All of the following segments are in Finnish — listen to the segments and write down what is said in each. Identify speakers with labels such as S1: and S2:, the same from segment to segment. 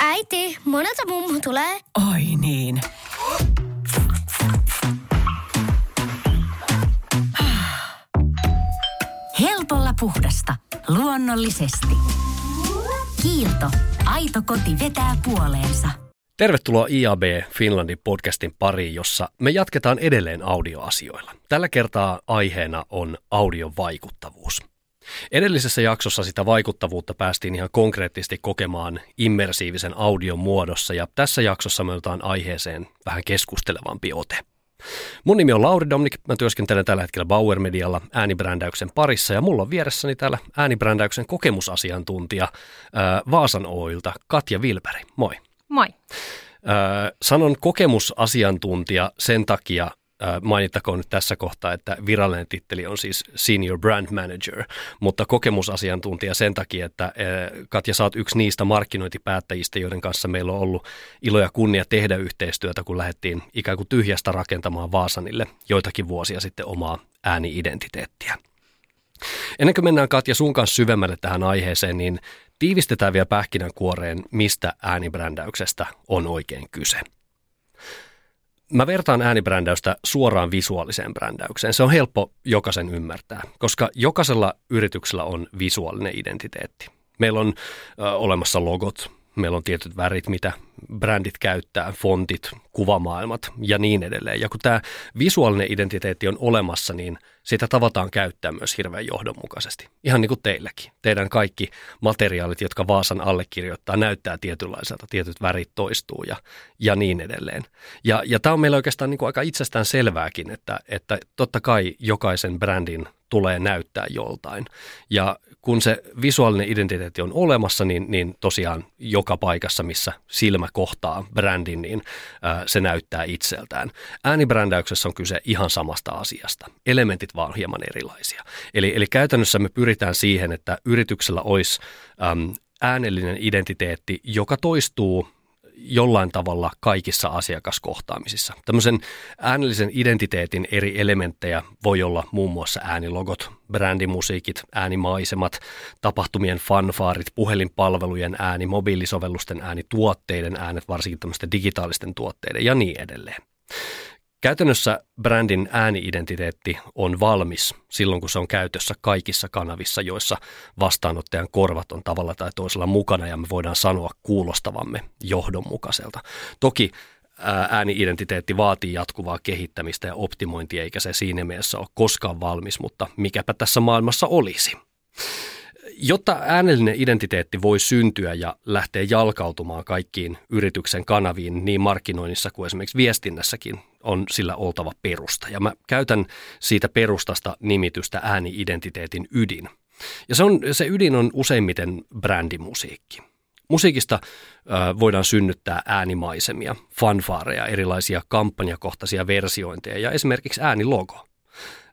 S1: Äiti, monelta mummu tulee?
S2: Oi niin. Helpolla puhdasta. Luonnollisesti. Kiilto. Aito koti vetää puoleensa.
S3: Tervetuloa IAB Finlandin podcastin pariin, jossa me jatketaan edelleen audioasioilla. Tällä kertaa aiheena on audion vaikuttavuus. Edellisessä jaksossa sitä vaikuttavuutta päästiin ihan konkreettisesti kokemaan immersiivisen audion muodossa ja tässä jaksossa me otetaan aiheeseen vähän keskustelevampi ote. Mun nimi on Lauri Domnik, mä työskentelen tällä hetkellä Bauer Medialla äänibrändäyksen parissa ja mulla on vieressäni täällä äänibrändäyksen kokemusasiantuntija ää, Vaasan Oilta Katja Vilperi. Moi.
S4: Moi.
S3: Sanon kokemusasiantuntija sen takia, mainittakoon nyt tässä kohtaa, että virallinen titteli on siis Senior Brand Manager, mutta kokemusasiantuntija sen takia, että Katja, sä oot yksi niistä markkinointipäättäjistä, joiden kanssa meillä on ollut ilo ja kunnia tehdä yhteistyötä, kun lähdettiin ikään kuin tyhjästä rakentamaan Vaasanille joitakin vuosia sitten omaa ääniidentiteettiä. Ennen kuin mennään Katja sun kanssa syvemmälle tähän aiheeseen, niin tiivistetään vielä pähkinänkuoreen, mistä äänibrändäyksestä on oikein kyse. Mä vertaan äänibrändäystä suoraan visuaaliseen brändäykseen. Se on helppo jokaisen ymmärtää, koska jokaisella yrityksellä on visuaalinen identiteetti. Meillä on ö, olemassa logot, meillä on tietyt värit, mitä brändit käyttää, fontit, kuvamaailmat ja niin edelleen. Ja kun tämä visuaalinen identiteetti on olemassa, niin sitä tavataan käyttää myös hirveän johdonmukaisesti. Ihan niin kuin teilläkin. Teidän kaikki materiaalit, jotka Vaasan allekirjoittaa, näyttää tietynlaiselta. Tietyt värit toistuu ja, ja niin edelleen. Ja, ja tämä on meillä oikeastaan niin kuin aika itsestään selvääkin, että, että totta kai jokaisen brändin tulee näyttää joltain. Ja kun se visuaalinen identiteetti on olemassa, niin, niin tosiaan joka paikassa, missä silmä kohtaa brändin, niin ää, se näyttää itseltään. Äänibrändäyksessä on kyse ihan samasta asiasta. Elementit vaan hieman erilaisia. Eli, eli käytännössä me pyritään siihen, että yrityksellä olisi äm, äänellinen identiteetti, joka toistuu jollain tavalla kaikissa asiakaskohtaamisissa. Tämmöisen äänellisen identiteetin eri elementtejä voi olla muun muassa äänilogot, brändimusiikit, äänimaisemat, tapahtumien fanfaarit, puhelinpalvelujen ääni, mobiilisovellusten ääni, tuotteiden äänet, varsinkin tämmöisten digitaalisten tuotteiden ja niin edelleen. Käytännössä brändin ääniidentiteetti on valmis silloin, kun se on käytössä kaikissa kanavissa, joissa vastaanottajan korvat on tavalla tai toisella mukana ja me voidaan sanoa kuulostavamme johdonmukaiselta. Toki ääniidentiteetti vaatii jatkuvaa kehittämistä ja optimointia, eikä se siinä mielessä ole koskaan valmis, mutta mikäpä tässä maailmassa olisi. Jotta äänellinen identiteetti voi syntyä ja lähteä jalkautumaan kaikkiin yrityksen kanaviin niin markkinoinnissa kuin esimerkiksi viestinnässäkin, on sillä oltava perusta. Ja mä käytän siitä perustasta nimitystä ääniidentiteetin ydin. Ja se, on, se ydin on useimmiten brändimusiikki. Musiikista ö, voidaan synnyttää äänimaisemia, fanfaareja, erilaisia kampanjakohtaisia versiointeja ja esimerkiksi äänilogo.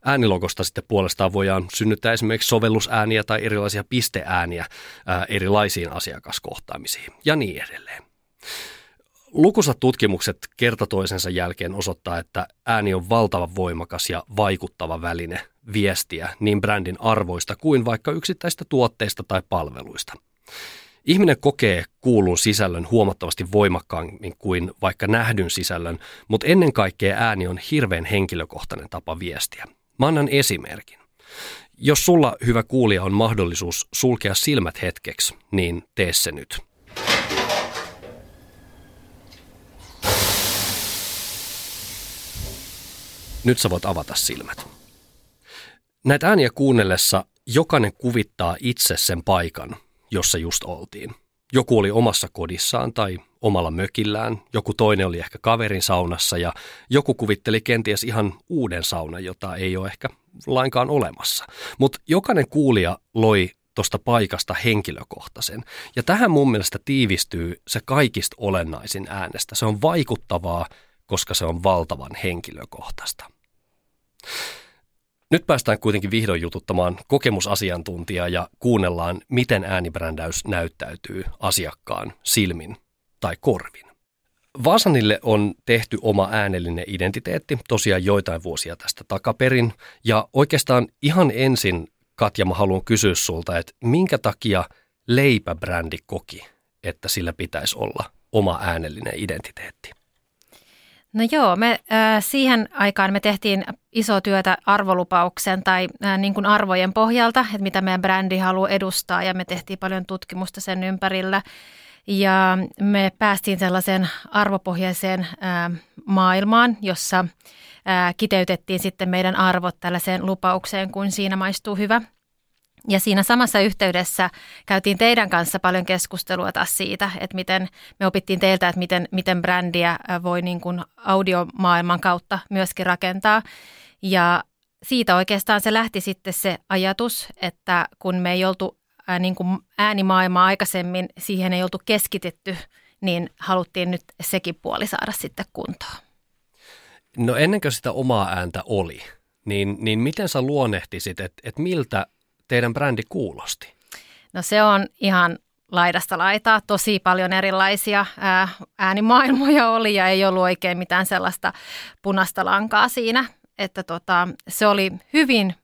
S3: Äänilogosta sitten puolestaan voidaan synnyttää esimerkiksi sovellusääniä tai erilaisia pisteääniä ää, erilaisiin asiakaskohtaamisiin ja niin edelleen. Lukuisat tutkimukset kerta toisensa jälkeen osoittaa, että ääni on valtavan voimakas ja vaikuttava väline viestiä niin brändin arvoista kuin vaikka yksittäistä tuotteista tai palveluista. Ihminen kokee kuulun sisällön huomattavasti voimakkaammin kuin vaikka nähdyn sisällön, mutta ennen kaikkea ääni on hirveän henkilökohtainen tapa viestiä. Mä annan esimerkin. Jos sulla, hyvä kuulija, on mahdollisuus sulkea silmät hetkeksi, niin tee se nyt. Nyt sä voit avata silmät. Näitä ääniä kuunnellessa jokainen kuvittaa itse sen paikan, jossa just oltiin. Joku oli omassa kodissaan tai omalla mökillään, joku toinen oli ehkä kaverin saunassa ja joku kuvitteli kenties ihan uuden saunan, jota ei ole ehkä lainkaan olemassa. Mutta jokainen kuulija loi tuosta paikasta henkilökohtaisen. Ja tähän mun mielestä tiivistyy se kaikista olennaisin äänestä. Se on vaikuttavaa, koska se on valtavan henkilökohtaista. Nyt päästään kuitenkin vihdoin jututtamaan kokemusasiantuntijaa ja kuunnellaan, miten äänibrändäys näyttäytyy asiakkaan silmin tai korvin. Vaasanille on tehty oma äänellinen identiteetti tosiaan joitain vuosia tästä takaperin ja oikeastaan ihan ensin Katja, mä haluan kysyä sulta, että minkä takia leipäbrändi koki, että sillä pitäisi olla oma äänellinen identiteetti?
S4: No joo, me äh, siihen aikaan me tehtiin iso työtä arvolupauksen tai äh, niin kuin arvojen pohjalta, että mitä meidän brändi haluaa edustaa ja me tehtiin paljon tutkimusta sen ympärillä. Ja me päästiin sellaiseen arvopohjaiseen äh, maailmaan, jossa äh, kiteytettiin sitten meidän arvot tällaiseen lupaukseen, kun siinä maistuu hyvä – ja siinä samassa yhteydessä käytiin teidän kanssa paljon keskustelua taas siitä, että miten me opittiin teiltä, että miten, miten brändiä voi niin kuin audiomaailman kautta myöskin rakentaa. Ja siitä oikeastaan se lähti sitten se ajatus, että kun me ei oltu ää, niin kuin äänimaailmaa aikaisemmin, siihen ei oltu keskitetty, niin haluttiin nyt sekin puoli saada sitten kuntoon.
S3: No ennen kuin sitä omaa ääntä oli, niin, niin miten sä luonnehtisit, että, että miltä teidän brändi kuulosti?
S4: No se on ihan laidasta laitaa. Tosi paljon erilaisia ää, äänimaailmoja oli ja ei ollut oikein mitään sellaista punaista lankaa siinä. Että tota, se oli hyvin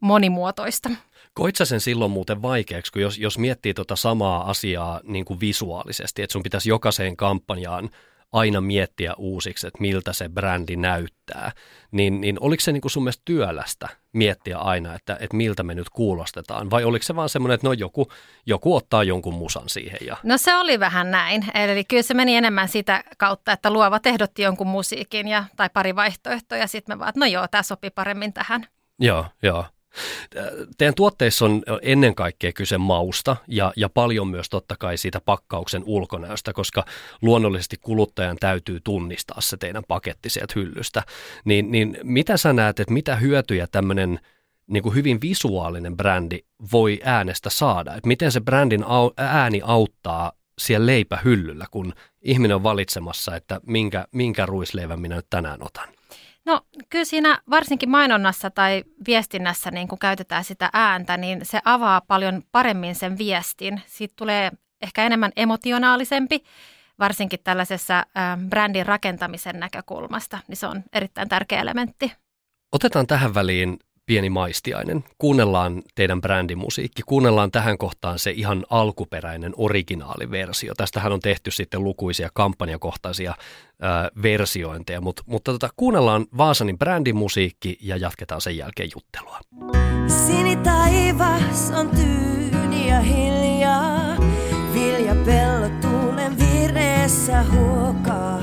S4: monimuotoista.
S3: Koitsa sen silloin muuten vaikeaksi, kun jos, jos miettii tuota samaa asiaa niin kuin visuaalisesti, että sun pitäisi jokaiseen kampanjaan aina miettiä uusiksi, että miltä se brändi näyttää, niin, niin oliko se niin kuin sun mielestä työlästä miettiä aina, että, että miltä me nyt kuulostetaan, vai oliko se vaan semmoinen, että no joku, joku ottaa jonkun musan siihen? Ja...
S4: No se oli vähän näin, eli kyllä se meni enemmän sitä kautta, että luovat ehdotti jonkun musiikin ja, tai pari vaihtoehtoa, ja sitten me vaan, että no joo, tämä sopii paremmin tähän.
S3: Joo, joo. Teidän tuotteissa on ennen kaikkea kyse mausta ja, ja paljon myös totta kai siitä pakkauksen ulkonäöstä, koska luonnollisesti kuluttajan täytyy tunnistaa se teidän paketti sieltä hyllystä. Niin, niin mitä sä näet, että mitä hyötyjä tämmöinen niin kuin hyvin visuaalinen brändi voi äänestä saada? Että miten se brändin ääni auttaa siellä leipähyllyllä, kun ihminen on valitsemassa, että minkä, minkä ruisleivän minä nyt tänään otan?
S4: No kyllä siinä varsinkin mainonnassa tai viestinnässä niin kun käytetään sitä ääntä, niin se avaa paljon paremmin sen viestin. Siitä tulee ehkä enemmän emotionaalisempi, varsinkin tällaisessa brändin rakentamisen näkökulmasta, niin se on erittäin tärkeä elementti.
S3: Otetaan tähän väliin pieni maistiainen. Kuunnellaan teidän brändimusiikki. Kuunnellaan tähän kohtaan se ihan alkuperäinen originaaliversio. Tästähän on tehty sitten lukuisia kampanjakohtaisia ää, versiointeja, Mut, mutta tota, kuunnellaan Vaasanin brändimusiikki ja jatketaan sen jälkeen juttelua.
S5: taivas on tyyni ja hiljaa, pellot tuulen vireessä huokaa.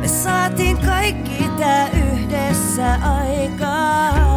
S5: Me saatiin kaikki tää yhdessä aikaa.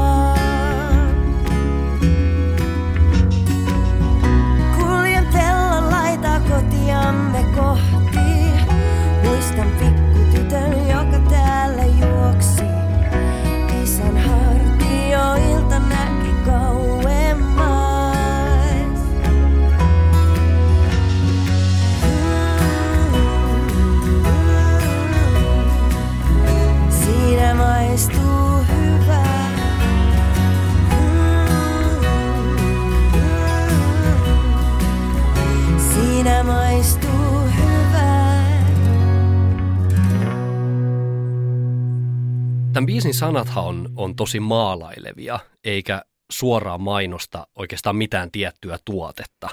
S3: Biisin sanathan on, on tosi maalailevia, eikä suoraan mainosta oikeastaan mitään tiettyä tuotetta.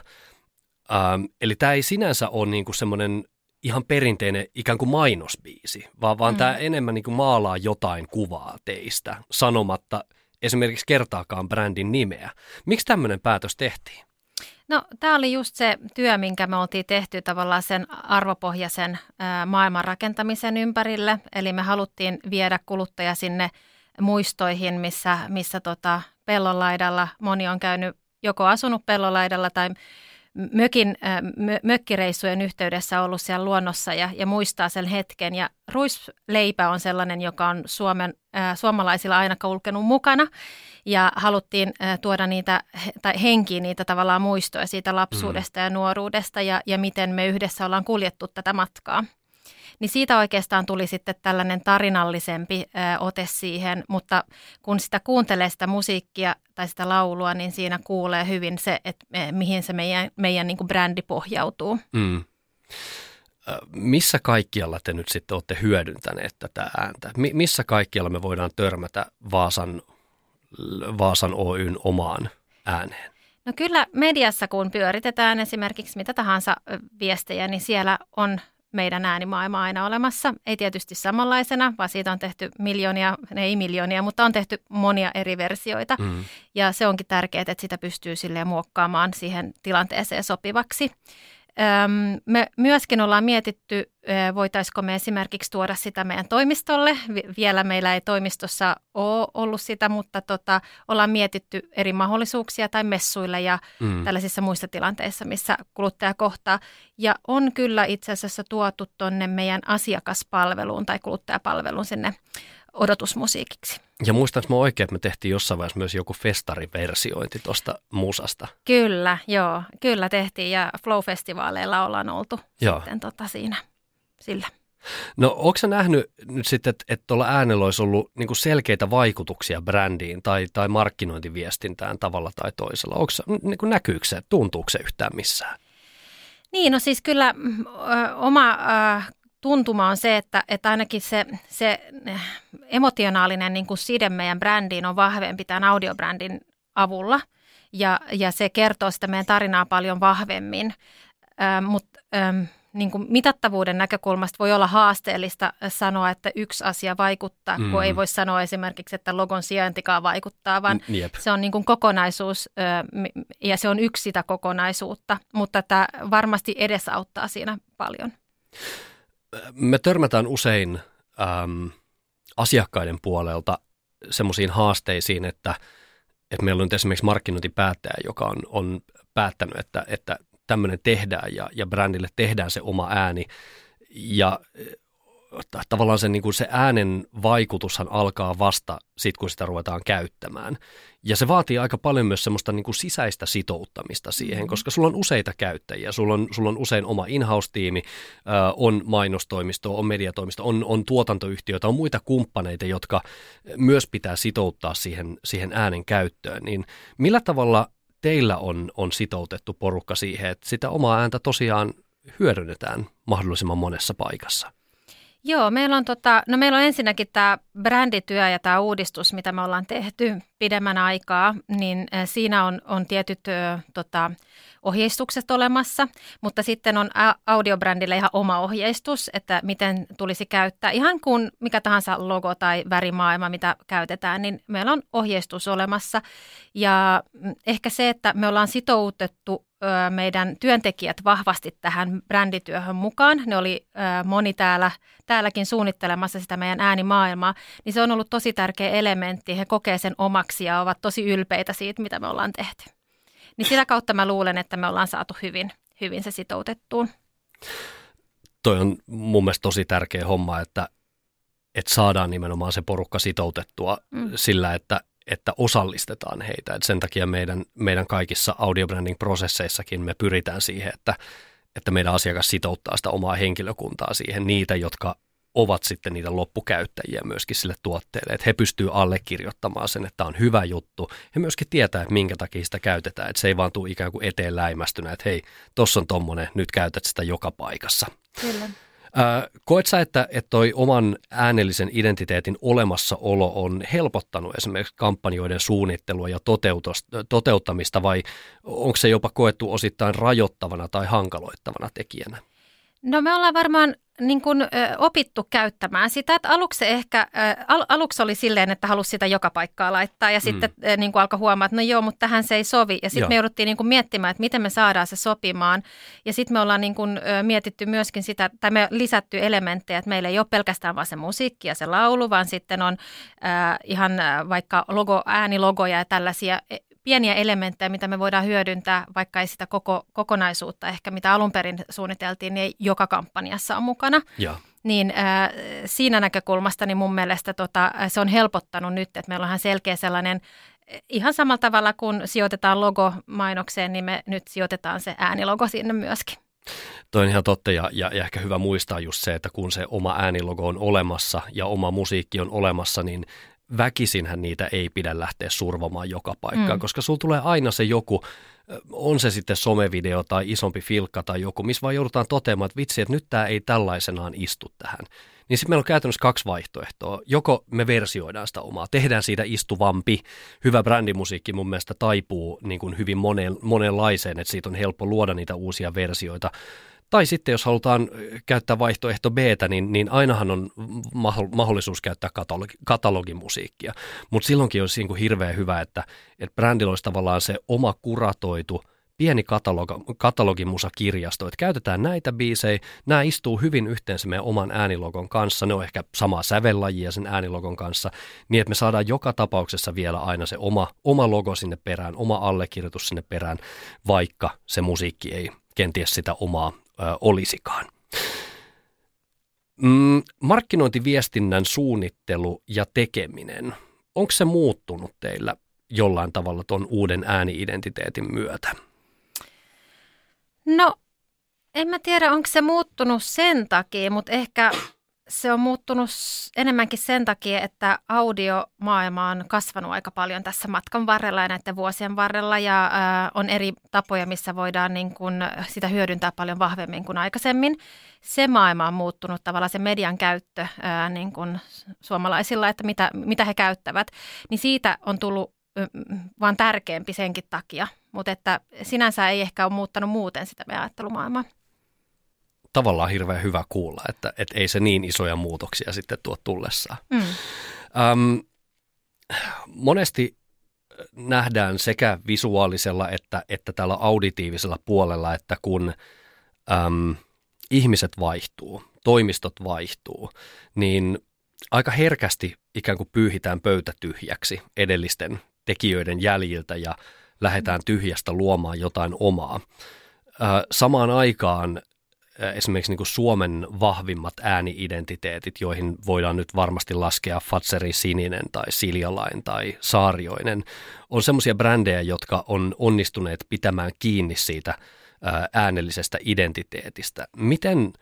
S3: Ähm, eli tämä ei sinänsä ole niinku semmoinen ihan perinteinen ikään kuin mainosbiisi, vaan, vaan mm. tämä enemmän niinku maalaa jotain kuvaa teistä, sanomatta esimerkiksi kertaakaan brändin nimeä. Miksi tämmöinen päätös tehtiin?
S4: No tämä oli just se työ, minkä me oltiin tehty tavallaan sen arvopohjaisen ää, maailman rakentamisen ympärille. Eli me haluttiin viedä kuluttaja sinne muistoihin, missä, missä tota, pellonlaidalla moni on käynyt joko asunut pellonlaidalla tai mökin, mö, mökkireissujen yhteydessä ollut siellä luonnossa ja, ja muistaa sen hetken. Ja ruisleipä on sellainen, joka on Suomen, äh, suomalaisilla aina kulkenut mukana ja haluttiin äh, tuoda niitä, tai henkiin niitä tavallaan muistoja siitä lapsuudesta mm. ja nuoruudesta ja, ja miten me yhdessä ollaan kuljettu tätä matkaa. Niin siitä oikeastaan tuli sitten tällainen tarinallisempi ö, ote siihen, mutta kun sitä kuuntelee sitä musiikkia tai sitä laulua, niin siinä kuulee hyvin se, että me, mihin se meidän, meidän niin kuin brändi pohjautuu. Mm.
S3: Missä kaikkialla te nyt sitten olette hyödyntäneet tätä ääntä? missä kaikkialla me voidaan törmätä Vaasan, Vaasan Oyn omaan ääneen?
S4: No kyllä mediassa, kun pyöritetään esimerkiksi mitä tahansa viestejä, niin siellä on meidän äänimaailma aina olemassa. Ei tietysti samanlaisena, vaan siitä on tehty miljoonia, ei miljoonia, mutta on tehty monia eri versioita.
S3: Mm.
S4: Ja se onkin tärkeää, että sitä pystyy silleen muokkaamaan siihen tilanteeseen sopivaksi. Me myöskin ollaan mietitty, voitaisiko me esimerkiksi tuoda sitä meidän toimistolle. Vi- Vielä meillä ei toimistossa ole ollut sitä, mutta tota, ollaan mietitty eri mahdollisuuksia tai messuille ja
S3: Mm.
S4: tällaisissa muissa tilanteissa, missä kuluttaja kohtaa. Ja on kyllä itse asiassa tuotu tuonne meidän asiakaspalveluun tai kuluttajapalveluun sinne odotusmusiikiksi.
S3: Ja muistanko mä oikein, että me tehtiin jossain vaiheessa myös joku festariversiointi tuosta musasta?
S4: Kyllä, joo, kyllä tehtiin ja Flow-festivaaleilla ollaan oltu
S3: Joo.
S4: sitten tota siinä sillä.
S3: No onko nähnyt nyt sitten, että, että tuolla äänellä olisi ollut niin selkeitä vaikutuksia brändiin tai, tai markkinointiviestintään tavalla tai toisella? Onko, se- niin kuin näkyykö se, tuntuuko se yhtään missään?
S4: Niin, no siis kyllä mm, ö, oma ö, tuntuma on se, että, että ainakin se, se eh, emotionaalinen niin kuin side meidän brändiin on vahvempi tämän audiobrändin avulla. Ja, ja se kertoo sitä meidän tarinaa paljon vahvemmin. Mutta niin kuin mitattavuuden näkökulmasta voi olla haasteellista sanoa, että yksi asia vaikuttaa, mm. kun ei
S3: Mhm.
S4: voi sanoa esimerkiksi, että logon sijaintikaan vaikuttaa, vaan
S3: N- Jep.
S4: se on niin kuin kokonaisuus ja se on yksi sitä kokonaisuutta, mutta tämä varmasti edesauttaa siinä paljon.
S3: Me törmätään usein äm, asiakkaiden puolelta semmoisiin haasteisiin, että, että meillä on nyt esimerkiksi markkinointipäättäjä, joka on, on päättänyt, että, että tämmöinen tehdään ja, ja brändille tehdään se oma ääni. Ja tavallaan se, niin kuin se äänen vaikutushan alkaa vasta sit, kun sitä ruvetaan käyttämään. Ja se vaatii aika paljon myös semmoista niin kuin sisäistä sitouttamista siihen,
S4: Mhm.
S3: koska sulla on useita käyttäjiä. Sulla on, sulla on usein oma in-house-tiimi, äh, on mainostoimisto, on mediatoimisto, on, on tuotantoyhtiöitä, on muita kumppaneita, jotka myös pitää sitouttaa siihen, siihen äänen käyttöön. Niin millä tavalla teillä on, on sitoutettu porukka siihen, että sitä omaa ääntä tosiaan hyödynnetään mahdollisimman monessa paikassa?
S4: Joo, meillä on, tota, no meillä on ensinnäkin tämä brändityö ja tämä uudistus, mitä me ollaan tehty pidemmän aikaa, niin äh, siinä on, on tietyt ö, tota, ohjeistukset olemassa, mutta sitten on audiobrändille ihan oma ohjeistus, että miten tulisi käyttää. Ihan kuin mikä tahansa logo tai värimaailma, mitä käytetään, niin meillä on ohjeistus olemassa. Ja mm, ehkä se, että me ollaan sitoutettu meidän työntekijät vahvasti tähän brändityöhön mukaan. Ne oli moni täällä, täälläkin suunnittelemassa sitä meidän äänimaailmaa, niin se on ollut tosi tärkeä elementti. He kokee sen omaksi ja ovat tosi ylpeitä siitä, mitä me ollaan tehty. Niin sitä kautta mä luulen, että me ollaan saatu hyvin, hyvin se sitoutettuun.
S3: Toi on mun mielestä tosi tärkeä homma, että, että saadaan nimenomaan se porukka sitoutettua
S4: Mm.
S3: sillä, että, että osallistetaan heitä. Et sen takia meidän, meidän kaikissa audiobranding-prosesseissakin me pyritään siihen, että, että meidän asiakas sitouttaa sitä omaa henkilökuntaa siihen, niitä, jotka ovat sitten niitä loppukäyttäjiä myöskin sille tuotteelle, että he pystyvät allekirjoittamaan sen, että tämä on hyvä juttu. He myöskin tietää, että minkä takia sitä käytetään, että se ei vaan tule ikään kuin eteen läimästynä, että hei, tossa on tommonen, nyt käytät sitä joka paikassa.
S4: Kyllä.
S3: Koet sä, että, että toi oman äänellisen identiteetin olemassaolo on helpottanut esimerkiksi kampanjoiden suunnittelua ja toteuttamista vai onko se jopa koettu osittain rajoittavana tai hankaloittavana tekijänä?
S4: No me ollaan varmaan niin kuin, ö, opittu käyttämään sitä, että aluksi ehkä, ö, al, aluksi oli silleen, että halusi sitä joka paikkaa laittaa ja sitten ö, niin kuin alkoi huomaa, että no joo, mutta tähän se ei sovi. Ja sitten me jouduttiin niin kuin miettimään, että miten me saadaan se sopimaan. Ja sitten me ollaan niin kuin, ö, mietitty myöskin sitä, tai me lisätty elementtejä, että meillä ei ole pelkästään vaan se musiikki ja se laulu, vaan sitten on äh, ihan vaikka logo, äänilogoja ja tällaisia e, pieniä elementtejä, mitä me voidaan hyödyntää, vaikka ei sitä koko, kokonaisuutta ehkä, mitä alun perin suunniteltiin, niin ei joka kampanjassa on mukana.
S3: Ja,
S4: Niin äh, siinä näkökulmasta niin mun mielestä tota, se on helpottanut nyt, että meillä on ihan selkeä sellainen, eh, ihan samalla tavalla kuin sijoitetaan logo mainokseen, niin me nyt sijoitetaan se äänilogo sinne myöskin.
S3: toi on ihan totta ja, ja, ja ehkä hyvä muistaa just se, että kun se oma äänilogo on olemassa ja oma musiikki on olemassa, niin väkisinhän niitä ei pidä lähteä survomaan joka paikkaan,
S4: Mm.
S3: koska sulla tulee aina se joku, on se sitten somevideo tai isompi filkka tai joku, missä vaan joudutaan toteamaan, että vitsi, että nyt tämä ei tällaisenaan istu tähän. niin sitten meillä on käytännössä kaksi vaihtoehtoa. Joko me versioidaan sitä omaa, tehdään siitä istuvampi. Hyvä brändimusiikki mun mielestä taipuu niin kuin hyvin monen, monenlaiseen, että siitä on helppo luoda niitä uusia versioita. Tai sitten jos halutaan käyttää vaihtoehto b niin, niin ainahan on mahdollisuus käyttää katalogi, katalogimusiikkia. Mutta silloinkin olisi niin kuin hirveän hyvä, että, että brändillä olisi tavallaan se oma kuratoitu – pieni katalog, katalogimusakirjasto, että käytetään näitä biisejä, nämä istuu hyvin yhteen meidän oman äänilogon kanssa, ne on ehkä samaa sävellajia sen äänilogon kanssa, niin että me saadaan joka tapauksessa vielä aina se oma, oma logo sinne perään, oma allekirjoitus sinne perään, vaikka se musiikki ei kenties sitä omaa olisikaan. Mm, markkinointiviestinnän suunnittelu ja tekeminen, onko se muuttunut teillä jollain tavalla tuon uuden ääniidentiteetin myötä?
S4: No, en mä tiedä, onko se muuttunut sen takia, mutta ehkä se on muuttunut enemmänkin sen takia, että audiomaailma on kasvanut aika paljon tässä matkan varrella ja näiden vuosien varrella ja äh, on eri tapoja, missä voidaan niin kun sitä hyödyntää paljon vahvemmin kuin aikaisemmin. Se maailma on muuttunut tavallaan se median käyttö äh, niin kun suomalaisilla, että mitä, mitä he käyttävät, niin siitä on tullut vaan tärkeämpi senkin takia. Mutta että sinänsä ei ehkä ole muuttanut muuten sitä meidän ajattelumaailmaa.
S3: Tavallaan hirveän hyvä kuulla, että, että ei se niin isoja muutoksia sitten tuo tullessaan. Mm. Öm, monesti nähdään sekä visuaalisella että, että tällä auditiivisella puolella, että kun äm, ihmiset vaihtuu, toimistot vaihtuu, niin aika herkästi ikään kuin pyyhitään pöytä tyhjäksi edellisten tekijöiden jäljiltä ja lähdetään tyhjästä luomaan jotain omaa. Samaan aikaan esimerkiksi niin Suomen vahvimmat ääniidentiteetit, joihin voidaan nyt varmasti laskea Fatseri Sininen tai Siljalain tai Saarioinen, on semmoisia brändejä, jotka on onnistuneet pitämään kiinni siitä äänellisestä identiteetistä. Miten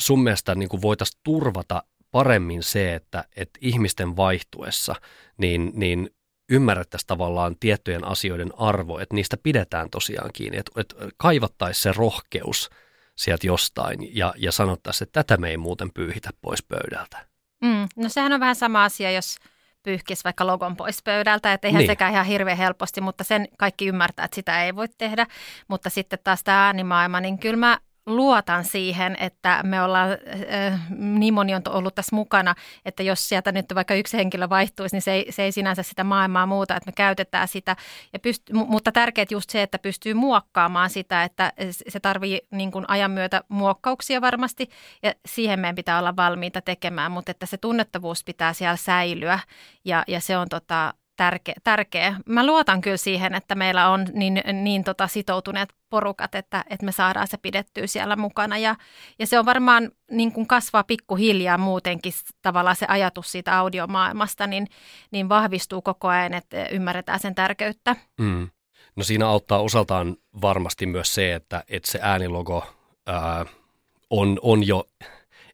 S3: sun mielestä niin voitaisiin turvata paremmin se, että, että ihmisten vaihtuessa niin, niin ymmärrettäisiin tavallaan tiettyjen asioiden arvo, että niistä pidetään tosiaan kiinni, että, että kaivattaisiin se rohkeus sieltä jostain ja, ja sanottaisiin, että tätä me ei muuten pyyhitä pois pöydältä.
S4: Mm, no sehän on vähän sama asia, jos pyyhkisi vaikka logon pois pöydältä, että eihän niin. sekään ihan hirveän helposti, mutta sen kaikki ymmärtää, että sitä ei voi tehdä. Mutta sitten taas tämä äänimaailma, niin kyllä mä luotan siihen, että me ollaan, äh, niin moni on ollut tässä mukana, että jos sieltä nyt vaikka yksi henkilö vaihtuisi, niin se ei, se ei sinänsä sitä maailmaa muuta, että me käytetään sitä. Ja pyst, mutta tärkeää just se, että pystyy muokkaamaan sitä, että se tarvii niin kuin ajan myötä muokkauksia varmasti ja siihen meidän pitää olla valmiita tekemään, mutta että se tunnettavuus pitää siellä säilyä ja, ja se on tota, tärkeä, tärkeä. Mä luotan kyllä siihen, että meillä on niin, niin tota sitoutuneet porukat, että, että me saadaan se pidettyä siellä mukana. Ja, ja se on varmaan niin kuin kasvaa pikkuhiljaa muutenkin tavallaan se ajatus siitä audiomaailmasta, niin, niin vahvistuu koko ajan, että ymmärretään sen tärkeyttä. Mm.
S3: No siinä auttaa osaltaan varmasti myös se, että, että se äänilogo ää, on, on jo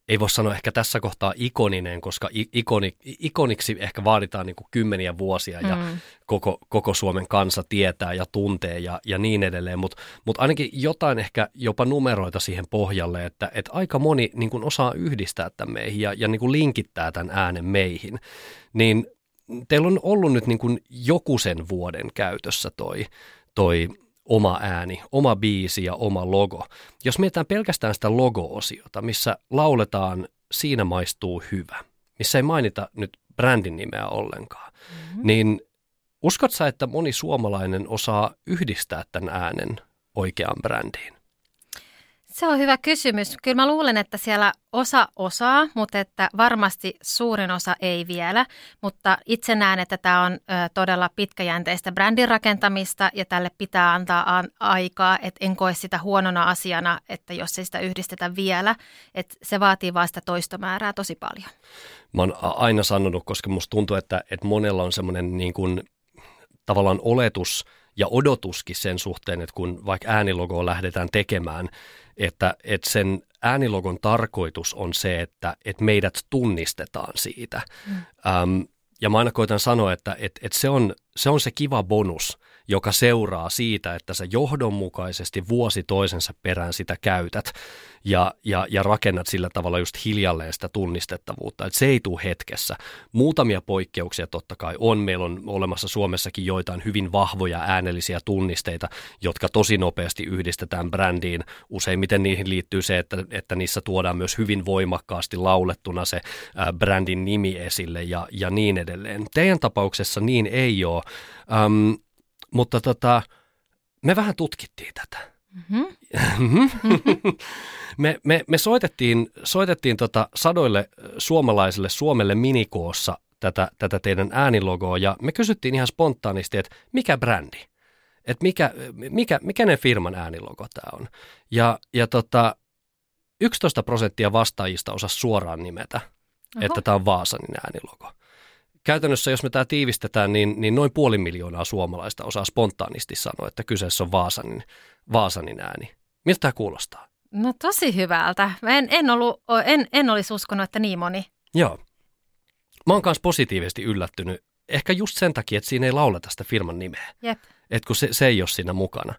S3: ei voi sanoa ehkä tässä kohtaa ikoninen, koska ikoni, ikoniksi ehkä vaaditaan niin kuin kymmeniä vuosia ja mm. koko, koko Suomen kansa tietää ja tuntee ja, ja niin edelleen, mutta mut ainakin jotain ehkä jopa numeroita siihen pohjalle, että, että aika moni niin kuin osaa yhdistää tämän meihin ja, ja niin kuin linkittää tämän äänen meihin, niin teillä on ollut nyt niin kuin joku sen vuoden käytössä toi, toi oma ääni, oma biisi ja oma logo. Jos mietitään pelkästään sitä logo-osiota, missä lauletaan Siinä maistuu hyvä, missä ei mainita nyt brändin nimeä ollenkaan, mm-hmm. niin uskot sä, että moni suomalainen osaa yhdistää tämän äänen oikeaan brändiin?
S4: Se on hyvä kysymys. Kyllä mä luulen, että siellä osa osaa, mutta että varmasti suurin osa ei vielä. Mutta itse näen, että tämä on todella pitkäjänteistä brändin rakentamista ja tälle pitää antaa aikaa. Että en koe sitä huonona asiana, että jos ei sitä yhdistetä vielä. Että se vaatii vaan sitä toistomäärää tosi paljon.
S3: Mä oon aina sanonut, koska musta tuntuu, että, että monella on semmoinen niin kuin, tavallaan oletus ja odotuskin sen suhteen, että kun vaikka äänilogoa lähdetään tekemään, että, että sen äänilogon tarkoitus on se, että, että meidät tunnistetaan siitä. Mm. Ähm, ja mä aina koitan sanoa, että, että, että se, on, se on se kiva bonus, joka seuraa siitä, että sä johdonmukaisesti vuosi toisensa perään sitä käytät ja, ja, ja rakennat sillä tavalla just hiljalleen sitä tunnistettavuutta. Että se ei tule hetkessä. Muutamia poikkeuksia totta kai on. Meillä on olemassa Suomessakin joitain hyvin vahvoja äänellisiä tunnisteita, jotka tosi nopeasti yhdistetään brändiin. Useimmiten niihin liittyy se, että, että niissä tuodaan myös hyvin voimakkaasti laulettuna se ää, brändin nimi esille ja, ja niin edelleen. Teidän tapauksessa niin ei ole, ähm, mutta tota, me vähän tutkittiin tätä. Mm-hmm. me, me, me soitettiin, soitettiin tota sadoille suomalaisille Suomelle minikoossa tätä, tätä teidän äänilogoa ja me kysyttiin ihan spontaanisti, että mikä brändi? Että mikä, mikä, mikä ne firman äänilogo tämä on? Ja, ja tota, 11 prosenttia vastaajista osasi suoraan nimetä, Oho. että tämä on Vaasanin äänilogo. Käytännössä, jos me tämä tiivistetään, niin, niin noin puoli miljoonaa suomalaista osaa spontaanisti sanoa, että kyseessä on Vaasanin, Vaasanin ääni. Miltä tämä kuulostaa?
S4: No tosi hyvältä. Mä en, en, ollut, en, en olisi uskonut, että niin moni.
S3: Joo. Mä oon myös positiivisesti yllättynyt. Ehkä just sen takia, että siinä ei lauleta sitä firman nimeä.
S4: Jep.
S3: Et kun se, se ei ole siinä mukana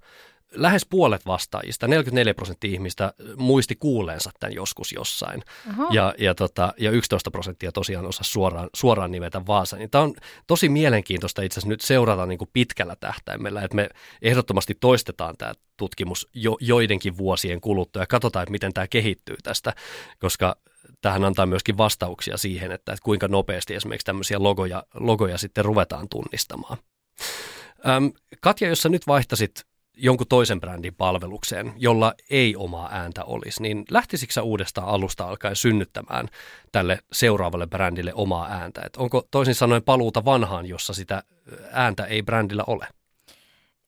S3: lähes puolet vastaajista, 44 prosenttia ihmistä muisti kuuleensa tämän joskus jossain. Ja, ja, tota, ja 11 prosenttia tosiaan osaa suoraan, suoraan nimetä Vaasa. Niin tämä on tosi mielenkiintoista itse asiassa nyt seurata niin kuin pitkällä tähtäimellä, että me ehdottomasti toistetaan tämä tutkimus jo, joidenkin vuosien kuluttua ja katsotaan, että miten tämä kehittyy tästä, koska tähän antaa myöskin vastauksia siihen, että, että kuinka nopeasti esimerkiksi tämmöisiä logoja, logoja sitten ruvetaan tunnistamaan. Öm, Katja, jos sä nyt vaihtasit jonkun toisen brändin palvelukseen, jolla ei omaa ääntä olisi, niin lähtisikö sä uudestaan alusta alkaen synnyttämään tälle seuraavalle brändille omaa ääntä? Et onko toisin sanoen paluuta vanhaan, jossa sitä ääntä ei brändillä ole?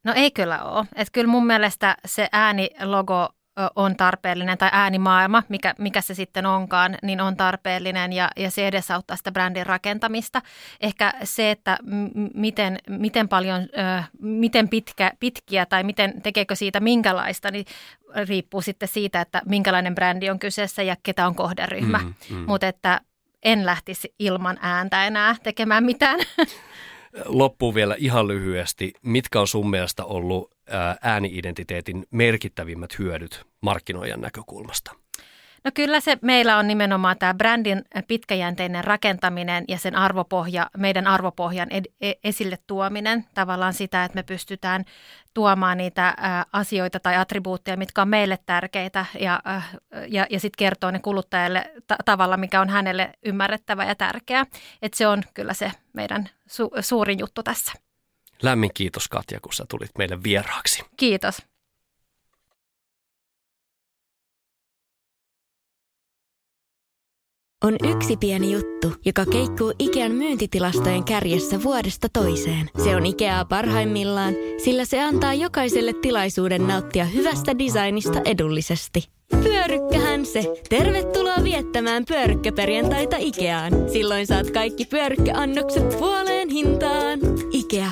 S4: No ei kyllä ole. Et kyllä mun mielestä se äänilogo on tarpeellinen tai äänimaailma, mikä, mikä se sitten onkaan, niin on tarpeellinen ja, ja se edesauttaa sitä brändin rakentamista. Ehkä se, että m- miten, miten paljon, ö, miten pitkä, pitkiä tai miten tekeekö siitä minkälaista, niin riippuu sitten siitä, että minkälainen brändi on kyseessä ja ketä on kohderyhmä. Mm, mm. Mutta että en lähtisi ilman ääntä enää tekemään mitään.
S3: Loppuun vielä ihan lyhyesti. Mitkä on sun mielestä ollut ääniidentiteetin merkittävimmät hyödyt markkinoijan näkökulmasta?
S4: No kyllä se meillä on nimenomaan tämä brändin pitkäjänteinen rakentaminen ja sen arvopohja, meidän arvopohjan ed- e- esille tuominen. Tavallaan sitä, että me pystytään tuomaan niitä ä, asioita tai attribuutteja, mitkä on meille tärkeitä ja, ä, ja, ja sitten kertoo ne kuluttajalle ta- tavalla, mikä on hänelle ymmärrettävä ja tärkeä. Että se on kyllä se meidän su- suurin juttu tässä.
S3: Lämmin kiitos Katja, kun sä tulit meille vieraaksi.
S4: Kiitos.
S6: On yksi pieni juttu, joka keikkuu Ikean myyntitilastojen kärjessä vuodesta toiseen. Se on Ikeaa parhaimmillaan, sillä se antaa jokaiselle tilaisuuden nauttia hyvästä designista edullisesti. Pyörykkähän se. Tervetuloa viettämään pyörykkäperjantaita Ikeaan. Silloin saat kaikki pyörykkäannokset puoleen hintaan. Ikea